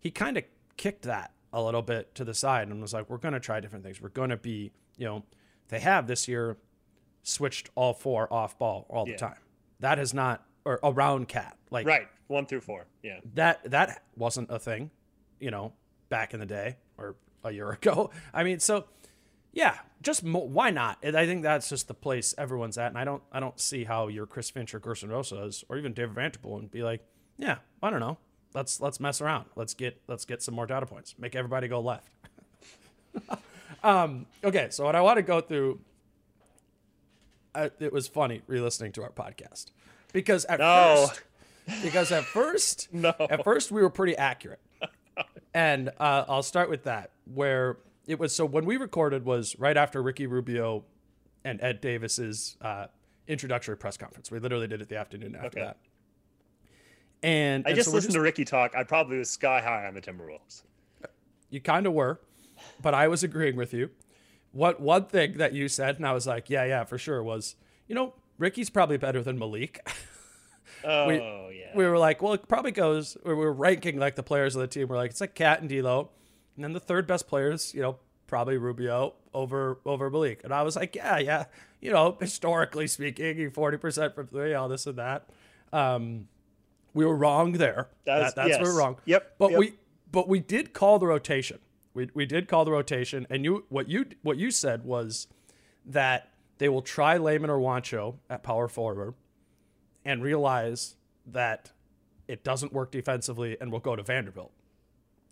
he kind of kicked that a little bit to the side and was like, we're going to try different things. We're going to be, you know, they have this year switched all four off ball all the Yeah. time. That is not, or around KAT. Like Right. One through four. Yeah. that, that wasn't a thing, you know, back in the day or a year ago. I mean, so yeah, just mo- why not? And I think that's just the place everyone's at. And I don't, I don't see how you're Chris Finch or Gersson Rosas or even David Vanderpool and be like, yeah, I don't know. Let's let's mess around. Let's get let's get some more data points. Make everybody go left. um, okay, so what I want to go through, I, it was funny re-listening to our podcast because at No. first, because at first, No. at first we were pretty accurate, and uh, I'll start with that where it was. So when we recorded was right after Ricky Rubio and Ed Davis's uh, introductory press conference. We literally did it the afternoon after Okay. that. And I and just so listened to Ricky talk. I probably was sky high on the Timberwolves. You kind of were, but I was agreeing with you. What one thing that you said, and I was like, yeah, yeah, for sure, was you know Ricky's probably better than Malik. Oh We- yeah. we were like, well, it probably goes. We were ranking like the players of the team. We're like, it's like KAT and D'Lo, and then the third best players, you know, probably Rubio over over Malik. And I was like, yeah, yeah, you know, historically speaking, forty percent from three, all this and that. Um, we were wrong there. That's- That- that's where we're wrong. Yep, But yep. we but we did call the rotation. We we did call the rotation, and you what you what you said was that they will try Layman or Juancho at power forward and realize that it doesn't work defensively and will go to Vanderbilt,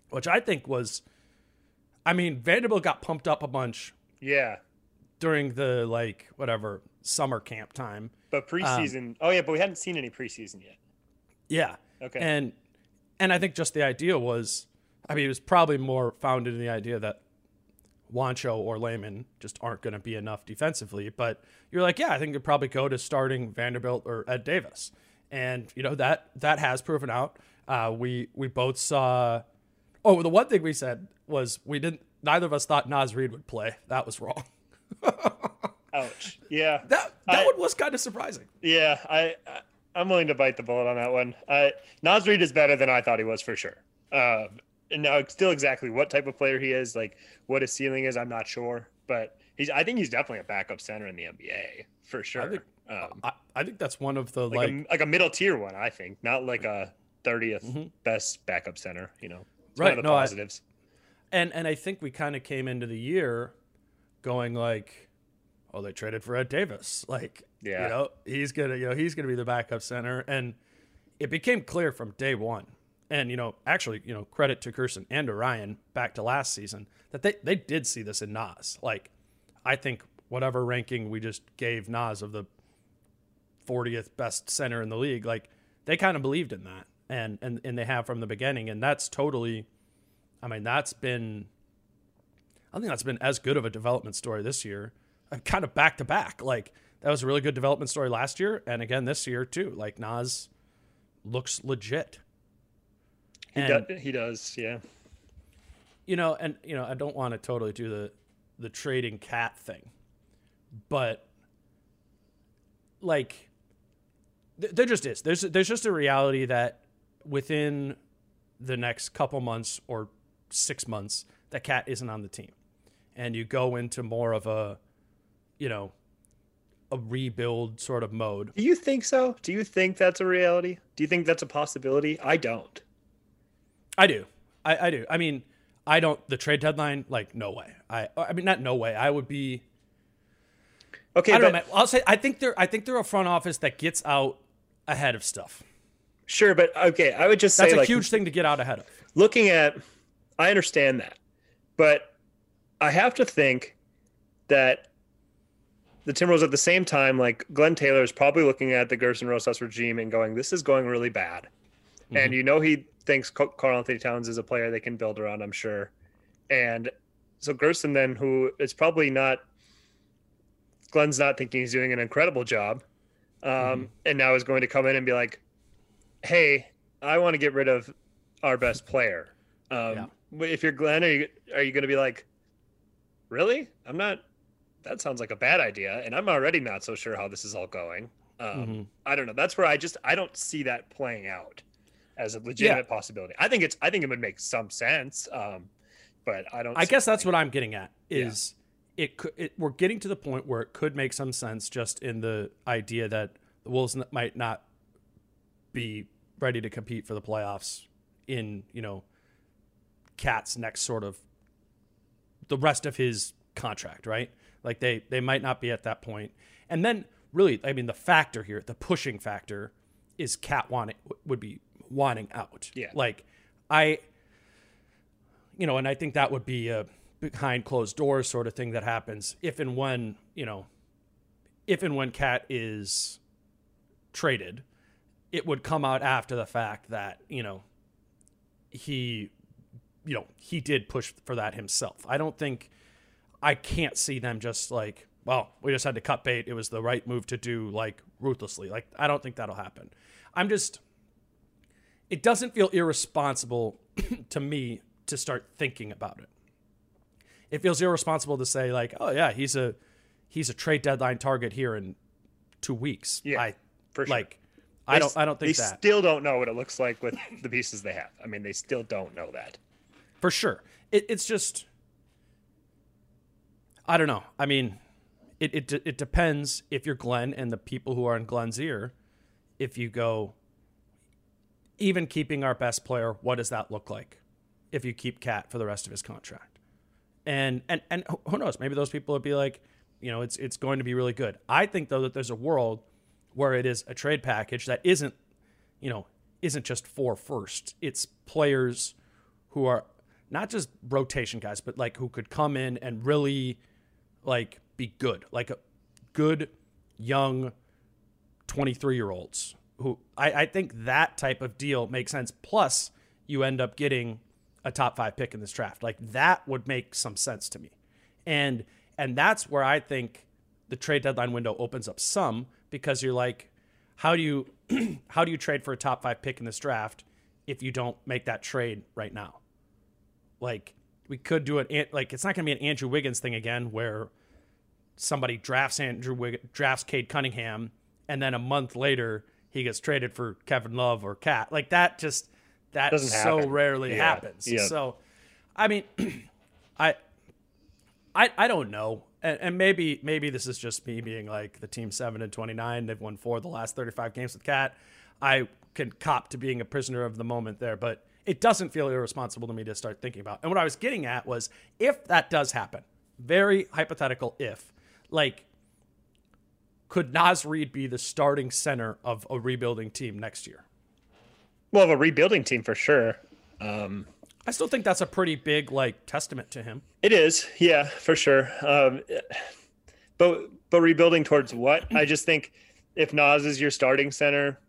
which I think was, I mean, Vanderbilt got pumped up a bunch yeah. during the like whatever summer camp time. But preseason. Um, oh yeah, but we hadn't seen any preseason yet. Yeah. Okay. And and I think just the idea was, I mean, it was probably more founded in the idea that Juancho or Layman just aren't going to be enough defensively. But you're like, yeah, I think you'd probably go to starting Vanderbilt or Ed Davis, and you know that that has proven out. Uh, we we both saw Oh, the one thing we said was we didn't. Neither of us thought Naz Reid would play. That was wrong. Ouch. Yeah. That that I- one was kind of surprising. Yeah, I, I I'm willing to bite the bullet on that one. I Naz Reid is better than I thought he was for sure. Um, and now still exactly what type of player he is, like what his ceiling is, I'm not sure. But he's I think he's definitely a backup center in the NBA for sure. think- um, I, I think that's one of the like like, a, like a middle tier one, I think, not like a 30th Mhm. best backup center. You know, it's Right, One of the no, I- positives. and and I think we kind of came into the year going like, oh, they traded for Ed Davis. Like, Yeah. you know, he's gonna you know he's gonna be the backup center, and it became clear from day one. And you know, actually, you know, credit to Gersson and Orion back to last season that they they did see this in Naz. Like, I think whatever ranking we just gave Naz of the 40th best center in the league, like they kind of believed in that, and and and they have from the beginning, and that's totally. I mean, that's been. I think that's been as good of a development story this year, uh, kind of back to back. Like that was a really good development story last year, and again this year too. Like Naz looks legit. He, And- do, he does, yeah. you know, and you know, I don't want to totally do the the trading KAT thing, but like th- there just is. There's there's just a reality that within the next couple months or six months, that KAT isn't on the team, and you go into more of a, you know, a rebuild sort of mode. Do you think so? Do you think that's a reality? Do you think that's a possibility? I don't. I do. I, I do. I mean, I don't. The trade deadline, like, no way. I I mean, not no way. I would be. Okay, I don't but know. Man. I'll say I think they're I think they're a front office that gets out ahead of stuff. sure, but okay, I would just say That's a like huge thing to get out ahead of. looking at I understand that. But I have to think that the Timberwolves at the same time, like Glen Taylor is probably looking at the Gersson Rosas regime and going, This is going really bad. And you know he thinks Karl-Anthony Towns is a player they can build around, I'm sure. And so Gersson then, who is probably not Glen's not thinking he's doing an incredible job. Um, and now is going to come in and be like, Hey, I want to get rid of our best player. Um, if you're Glen, are you are you going to be like, really? I'm not. That sounds like a bad idea, and I'm already not so sure how this is all going. Um, Mhm. I don't know. That's where I just I don't see that playing out as a legitimate possibility. I think it's I think it would make some sense, um, but I don't. I guess that's what I'm getting at. Is it could it, we're getting to the point where it could make some sense just in the idea that the Wolves n- might not be ready to compete for the playoffs in you know KAT's next sort of the rest of his contract, right? Like they they might not be at that point. And then really, I mean, the factor here, the pushing factor, is KAT wanting would be wanting out. Yeah. Like I, you know, and I think that would be a behind closed doors sort of thing that happens if and when you know, if and when KAT is traded, it would come out after the fact that you know he you know he did push for that himself i don't think i can't see them just like well we just had to cut bait it was the right move to do like ruthlessly like i don't think that'll happen i'm just it doesn't feel irresponsible to me to start thinking about it it feels irresponsible to say like oh yeah he's a he's a trade deadline target here in two weeks Yeah, i for sure. like i don't I don't think they that still don't know what it looks like with the pieces they have. I mean, they still don't know that. for sure. It, it's just, I don't know. I mean, it, it it depends if you're Glen and the people who are in Glen's ear. If you go, even keeping our best player, what does that look like? If you keep KAT for the rest of his contract, and and and who- knows? Maybe those people would be like, you know, it's it's going to be really good. I think though that there's a world where it is a trade package that isn't, you know, isn't just for first. It's players who are not just rotation guys, but like who could come in and really like be good, like a good young 23 year olds who I, I think that type of deal makes sense. Plus, you end up getting a top five pick in this draft. Like that would make some sense to me. And and that's where I think the trade deadline window opens up some because you're like, how do you how do you trade for a top five pick in this draft if you don't make that trade right now? Like we could do it. Like it's not going to be an Andrew Wiggins thing again, where somebody drafts Andrew Wiggins, drafts Cade Cunningham, and then a month later he gets traded for Kevin Love or KAT. Like that just that Doesn't so happen. rarely Yeah. happens. Yeah. So, I mean, I, I, I don't know, and, and maybe maybe this is just me being like the team seven and twenty nine. They've won four of the last thirty five games with KAT. I can cop to being a prisoner of the moment there, but it doesn't feel irresponsible to me to start thinking about. And what I was getting at was if that does happen, very hypothetical if, like, could Naz Reid be the starting center of a rebuilding team next year? Well, of a rebuilding team for sure. Um, I still think that's a pretty big like testament to him. It is, yeah, for sure. Um, but but rebuilding towards what? I just think if Naz is your starting center,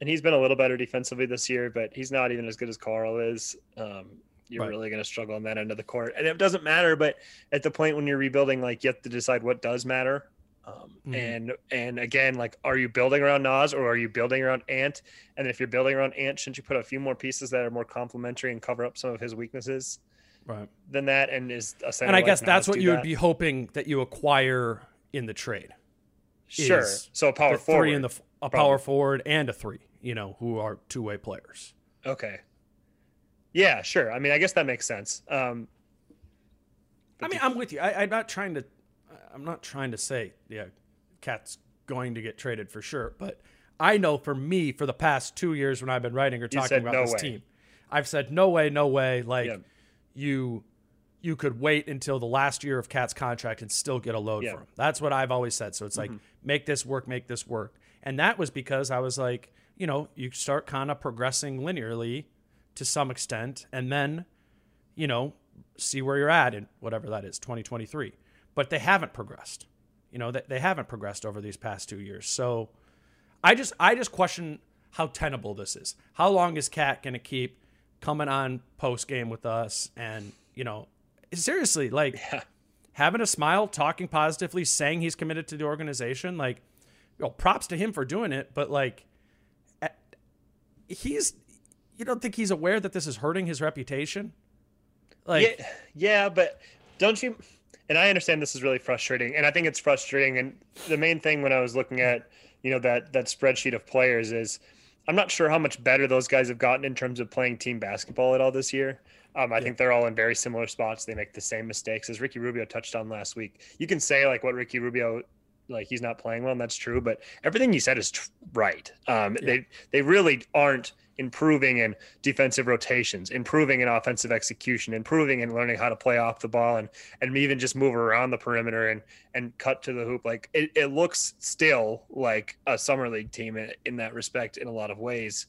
and he's been a little better defensively this year, but he's not even as good as Karl is. Um, you're Right. really going to struggle on that end of the court, and it doesn't matter. But at the point when you're rebuilding, like you have to decide what does matter. Um, Mhm. And and again, like, are you building around Naz or are you building around Ant? And if you're building around Ant, shouldn't you put a few more pieces that are more complementary and cover up some of his weaknesses? Right. than that and is a And I like guess Naz that's what you would be hoping that you acquire in the trade. sure so a power forward three in the a probably. power forward and a three, you know, who are two way players. okay yeah sure i mean i guess that makes sense um I mean, I'm with you. I, I'm not trying to. I'm not trying to say, yeah, KAT's going to get traded for sure. But I know for me, for the past two years when I've been writing or talking about no this way. team, I've said no way, no way. Like Yeah. you, you could wait until the last year of KAT's contract and still get a load Yeah. Mm-hmm. for him. That's what I've always said. So it's like make this work, make this work. And that was because I was like, you know, you start kind of progressing linearly to some extent, and then you know, see where you're at in whatever that is, 2023. But they haven't progressed. You know, they, they haven't progressed over these past two years. So I just I just question how tenable this is. How long is KAT gonna keep coming on post game with us and, you know, seriously, like having a smile, talking positively, saying he's committed to the organization, like you know, props to him for doing it, but like he's you don't think he's aware that this is hurting his reputation? Like yeah yeah but don't you and i understand this is really frustrating and i think it's frustrating and the main thing when i was looking at you know that that spreadsheet of players is i'm not sure how much better those guys have gotten in terms of playing team basketball at all this year um, I think they're all in very similar spots. They make the same mistakes as Ricky Rubio touched on last week. You can say like what Ricky Rubio, like he's not playing well, and that's true. But everything you said is tr- right. Um, They they really aren't improving in defensive rotations, improving in offensive execution, improving in learning how to play off the ball, and and even just move around the perimeter and and cut to the hoop. Like it, it looks still like a summer league team in, in that respect in a lot of ways.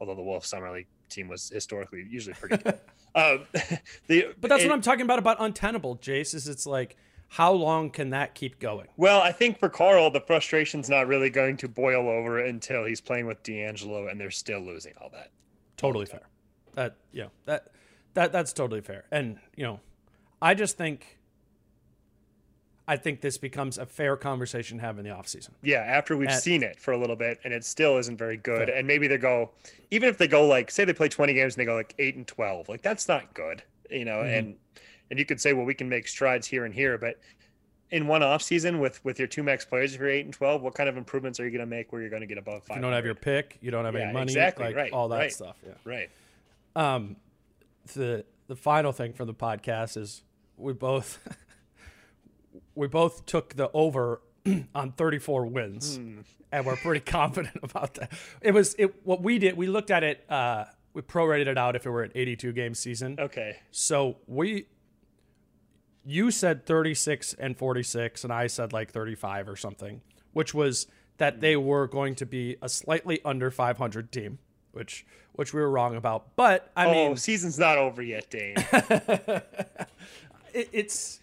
Although the Wolf summer league team was historically usually pretty good. um, the, But that's it- what I'm talking about about untenable, Jace. Is it's like how long can that keep going? Well, I think for Karl, the frustration's not really going to boil over until he's playing with D'Angelo and they're still losing all that. Totally fair. That yeah, that that that's totally fair. And you know, I just think I think this becomes a fair conversation to have in the offseason. Yeah, after we've At- seen it for a little bit and it still isn't very good. Fair. And maybe they go, even if they go like, say they play 20 games and they go like eight and 12, like that's not good, you know? Mhm. And, and you could say, well, we can make strides here and here, but in one off season with, with your two max players, if you're eight and 12, what kind of improvements are you going to make where you're going to get above five? you don't have your pick, you don't have Yeah, any money, exactly, like right, all that right. stuff. Yeah. right. Um, the the final thing from the podcast is we both we both took the over on 34 wins, Hmm. and we're pretty confident about that. It was it what we did. We looked at it. Uh, we prorated it out if it were an 82 game season. Okay. So we, you said 36 and 46, and I said like 35 or something, which was that they mm-hmm. were going to be a slightly under 500 team, which which we were wrong about. But I oh, mean, season's not over yet, Dane. it, it's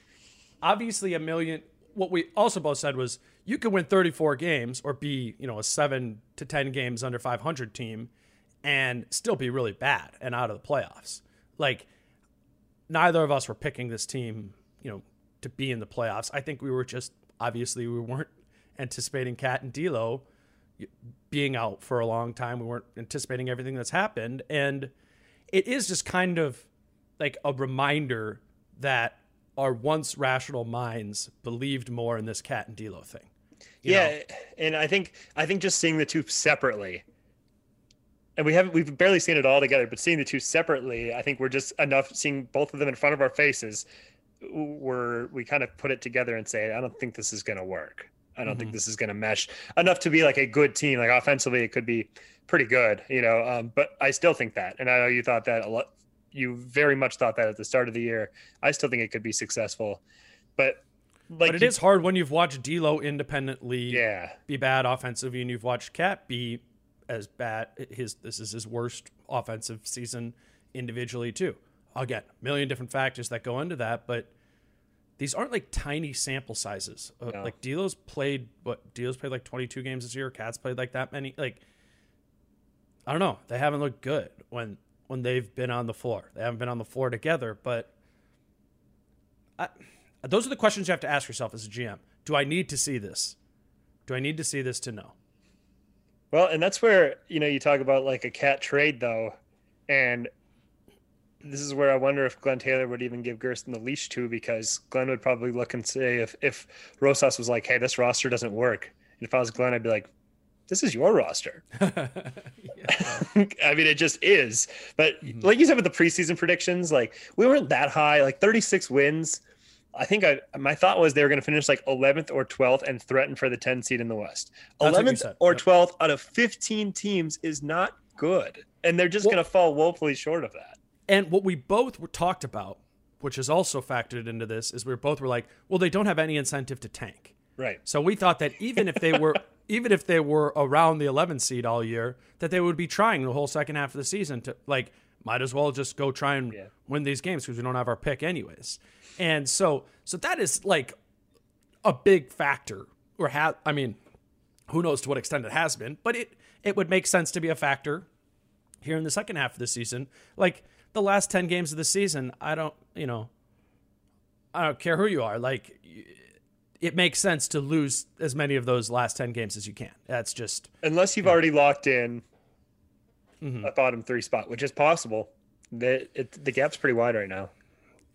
obviously a million. What we also both said was you could win 34 games or be, you know, a seven to 10 games under 500 team and still be really bad and out of the playoffs. Like, neither of us were picking this team, you know, to be in the playoffs. I think we were just, obviously, we weren't anticipating KAT and D'Lo being out for a long time. We weren't anticipating everything that's happened. And it is just kind of like a reminder that our once rational minds believed more in this KAT and D'Lo thing. you yeah, know? and I think I think just seeing the two separately, and we haven't we've barely seen it all together, but seeing the two separately, I think we're just enough seeing both of them in front of our faces. We're we kind of put it together and say, I don't think this is going to work. I don't think Mhm. this is going to mesh enough to be like a good team. Like offensively, it could be pretty good, you know. Um, but I still think that, and I know you thought that a lot. You very much thought that at the start of the year. I still think it could be successful, but like but it you- is hard when you've watched D'Lo independently yeah. be bad offensively, and you've watched KAT be as bad. His this is his worst offensive season individually too. Again, a million different factors that go into that, but these aren't like tiny sample sizes. Uh, No. Like D'Lo's played what D'Lo's played like 22 games this year. KAT's played like that many. Like I don't know. They haven't looked good when when they've been on the floor. They haven't been on the floor together, but I, those are the questions you have to ask yourself as a GM. Do I need to see this? Do I need to see this to know? Well, and that's where you know you talk about like a KAT trade though, and this is where I wonder if Glen Taylor would even give Gersson the leash to because Glen would probably look and say if if Rosas was like, "Hey, this roster doesn't work," and if I was Glen, I'd be like, "This is your roster." I mean, it just is. But Mhm. like you said with the preseason predictions, like we weren't that high, like 36 wins. I think I my thought was they were going to finish like 11th or 12th and threaten for the 10 seed in the West. That's 11th or yep. 12th out of 15 teams is not good, and they're just Well- going to fall woefully short of that. And what we both were talked about, which is also factored into this, is we both were like, well, they don't have any incentive to tank. Right. So we thought that even if they were even if they were around the 11 seed all year, that they would be trying the whole second half of the season to like might as well just go try and Yeah. win these games because we don't have our pick anyways. And so so that is like a big factor or have I mean, who knows to what extent it has been, but it it would make sense to be a factor here in the second half of the season. Like the last 10 games of the season, I don't, you know, I don't care who you are. Like it makes sense to lose as many of those last 10 games as you can. That's just Unless you've already locked in Mhm. a bottom three spot, which is possible. The it, the gap's pretty wide right now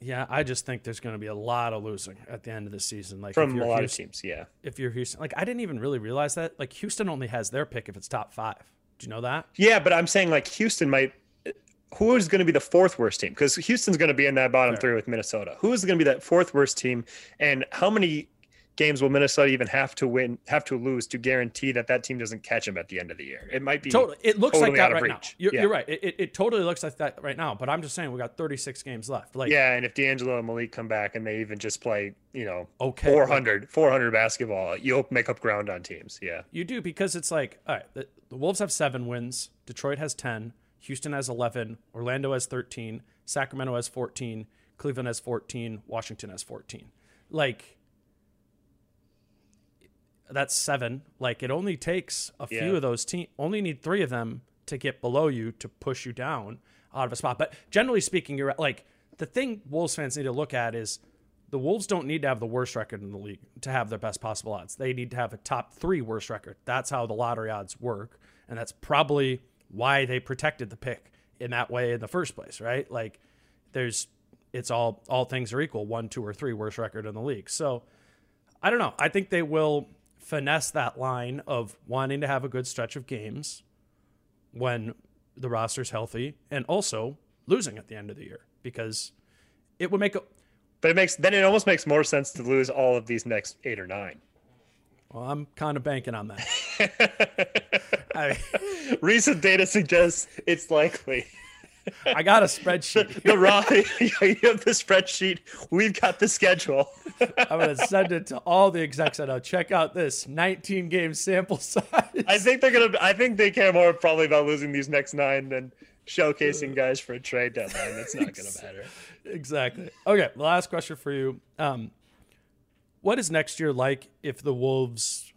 yeah, I just think there's going to be a lot of losing at the end of the season. Like if from a lot Houston, of teams. Yeah. if you're Houston, like I didn't even really realize that. Like Houston only has their pick if it's top 5. Do you know that? Yeah, but I'm saying like Houston might. Who is going to be the fourth worst team? Because Houston's going to be in that bottom Fair. three with Minnesota. Who is going to be that fourth worst team? And how many games will Minnesota even have to win, have to lose to guarantee that that team doesn't catch them at the end of the year? It might be Totally. It looks totally like that right now. You're, Yeah. you're right. It, it, it totally looks like that right now. But I'm just saying we got 36 games left. Like, Yeah, and if D'Angelo and Malik come back and they even just play, you know, okay. 400, 400 basketball, you'll make up ground on teams. Yeah. You do because it's like, all right, the, the Wolves have seven wins, Detroit has 10, Houston has 11, Orlando has 13, Sacramento has 14, Cleveland has 14, Washington has 14. Like, that's seven. Like, it only takes a few Yeah. of those teams, only need three of them to get below you to push you down out of a spot. But generally speaking, you're like, the thing Wolves fans need to look at is the Wolves don't need to have the worst record in the league to have their best possible odds. They need to have a top three worst record. That's how the lottery odds work. And that's probably why they protected the pick in that way in the first place, right? Like there's it's all all things are equal, one, two, or three worst record in the league. So I don't know. I think they will finesse that line of wanting to have a good stretch of games when the roster's healthy and also losing at the end of the year because it would make a But it makes then it almost makes more sense to lose all of these next eight or nine. Well, I'm kind of banking on that. I, Recent data suggests it's likely. I got a spreadsheet. The raw, you have the spreadsheet. We've got the schedule. I'm gonna send it to all the execs. I know. Check out this 19 game sample size. I think they're gonna. I think they care more probably about losing these next nine than showcasing guys for a trade deadline. That's not gonna matter. exactly. Okay, last question for you. Um, what is next year like if the Wolves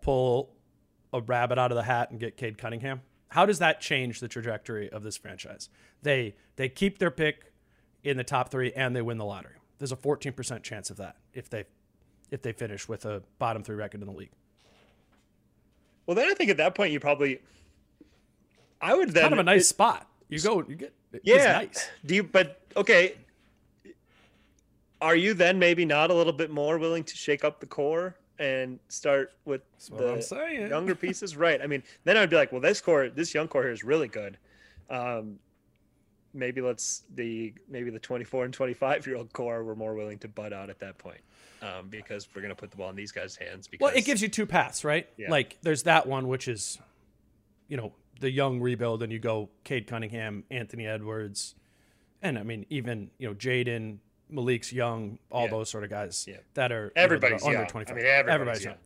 pull a rabbit out of the hat and get Cade Cunningham? How does that change the trajectory of this franchise? They they keep their pick in the top three and they win the lottery. There's a 14% chance of that if they if they finish with a bottom three record in the league. Well, then I think at that point you probably. I would then Kind of a nice spot. You go, you get it's Yeah. nice. Do you? But okay, are you then maybe not a little bit more willing to shake up the core and start with That's the younger pieces? right. I mean, then I'd be like, well, this core, this young core here is really good. Um, maybe let's the maybe the 24 and 25 year old core we're more willing to butt out at that point um, because we're going to put the ball in these guys' hands. Because Well, it gives you two paths, right? Yeah. Like there's that one which is, you know, the young rebuild, and you go Cade Cunningham, Anthony Edwards, and I mean even you know Jaden, Malik's young, all Yeah. those sort of guys Yeah. that are you know, Everybody's under young. I 25. mean, everybody's young.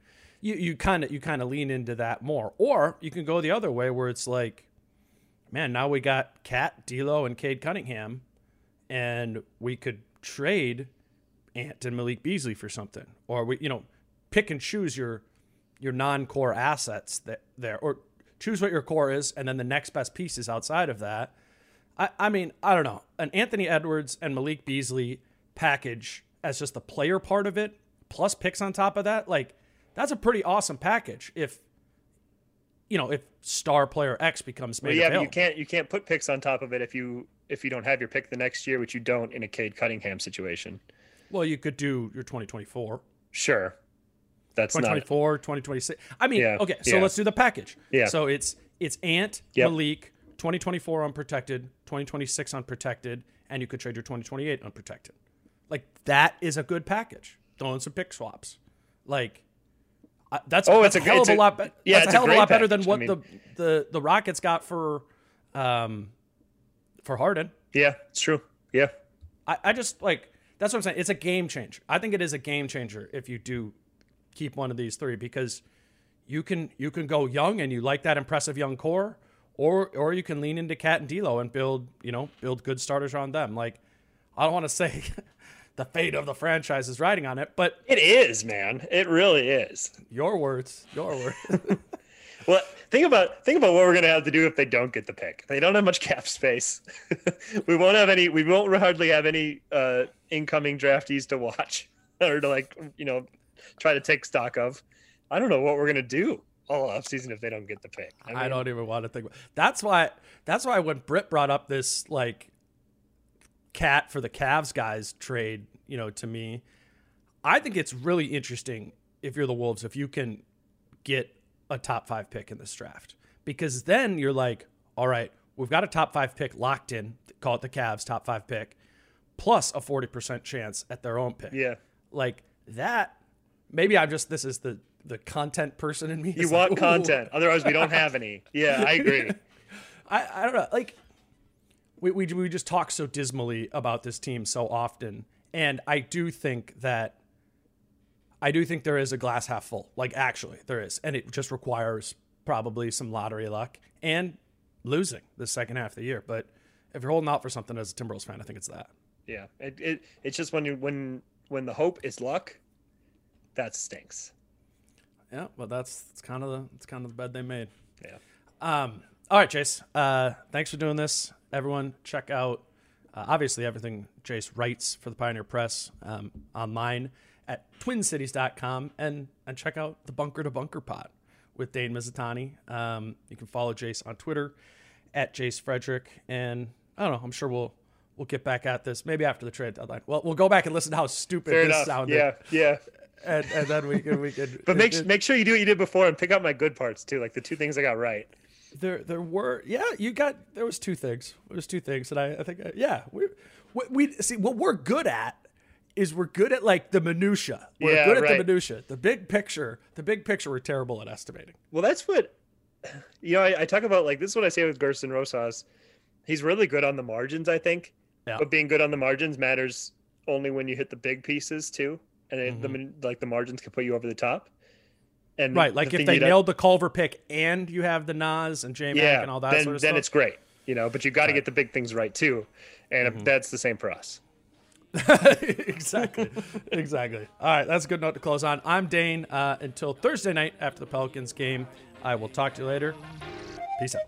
You you kind of you kind of lean into that more, or you can go the other way where it's like, man, now we got KAT, D'Lo, and Cade Cunningham, and we could trade Ant and Malik Beasley for something, or we you know pick and choose your your non-core assets that there, or choose what your core is, and then the next best pieces outside of that. I, I mean, I don't know. An Anthony Edwards and Malik Beasley package as just the player part of it, plus picks on top of that, like that's a pretty awesome package. If you know, if star player X becomes made Well, yeah, available. you can't you can't put picks on top of it if you if you don't have your pick the next year, which you don't in a Cade Cunningham situation. Well, you could do your 2024, Sure, that's not 2024, 2026. I mean, Yeah, okay, so yeah. let's do the package. Yeah. So it's it's Ant, Yep. Malik, 2024 unprotected, 2026 unprotected, and you could trade your 2028 unprotected. Like that is a good package. Throwing some pick swaps, like. I that's, Oh, that's it's a hell of a lot. Be- yeah, that's a hell of a lot better than package. I what mean- the, the the Rockets got for um for Harden. Yeah, it's true. Yeah, I, I just like that's what I'm saying. It's a game changer. I think it is a game changer if you do keep one of these three because you can you can go young and you like that impressive young core, or or you can lean into KAT and D'Lo and build you know build good starters around them. Like I don't want to say the fate of the franchise is riding on it, but it is, man. It really is. your words, your words. Well, think about think about what we're gonna have to do if they don't get the pick. They don't have much cap space. we won't have any. We won't hardly have any uh, incoming draftees to watch or to like you know try to take stock of. I don't know what we're gonna do all offseason if they don't get the pick. I, mean, don't even want to think. About, that's why. That's why when Britt brought up this like KAT for the Cavs guys trade, you know, to me, I think it's really interesting if you're the Wolves if you can get a top five pick in this draft because then you're like, all right, we've got a top five pick locked in. Call it the Cavs top five pick, plus a forty percent chance at their own pick. Yeah, like that. Maybe I'm just this is the the content person in me. you want like, content. Otherwise, we don't have any. Yeah, I agree. I, I don't know. Like we, we we just talk so dismally about this team so often, and I do think that I do think there is a glass half full. Like actually, there is, and it just requires probably some lottery luck and losing the second half of the year. But if you're holding out for something as a Timberwolves fan, I think it's that. Yeah, it, it it's just when you when when the hope is luck, that stinks. Yeah, well, that's it's kind of the it's kind of the bed they made. Yeah. Um, all right, Jace. Uh, thanks for doing this. Everyone, check out uh, obviously everything Jace writes for the Pioneer Press um, online at twincities.com and and check out the Bunker to Bunker Pod with Dane Mizutani. Um, you can follow Jace on Twitter at Jace Frederick, and I don't know. I'm sure we'll we'll get back at this maybe after the trade deadline. Well, we'll go back and listen to how stupid Fair this enough. sounded. Yeah, yeah. and, and then we can we can. But make it- make sure you do what you did before and pick up my good parts too, like the two things I got right. There, there were, yeah, you got. There was two things. There was two things that I, I think, uh, yeah, we, we, we see what we're good at is we're good at like the minutia. We're Yeah, good at right. the minutia, the big picture. The big picture, we're terrible at estimating. Well, that's what you know. I, I talk about like this is what I say with Gersson Rosas. He's really good on the margins, I think. Yeah. But being good on the margins matters only when you hit the big pieces too, and it, the like the margins can put you over the top. And right, like the if they nailed the Culver pick and you have the Naz and J Mac yeah, and all that then, sort of then stuff. it's great, you know. But you got to right. get the big things right too, and mm-hmm. that's the same for us. exactly, exactly. All right, that's a good note to close on. I'm Dane. Uh, until Thursday night after the Pelicans game, I will talk to you later. Peace out.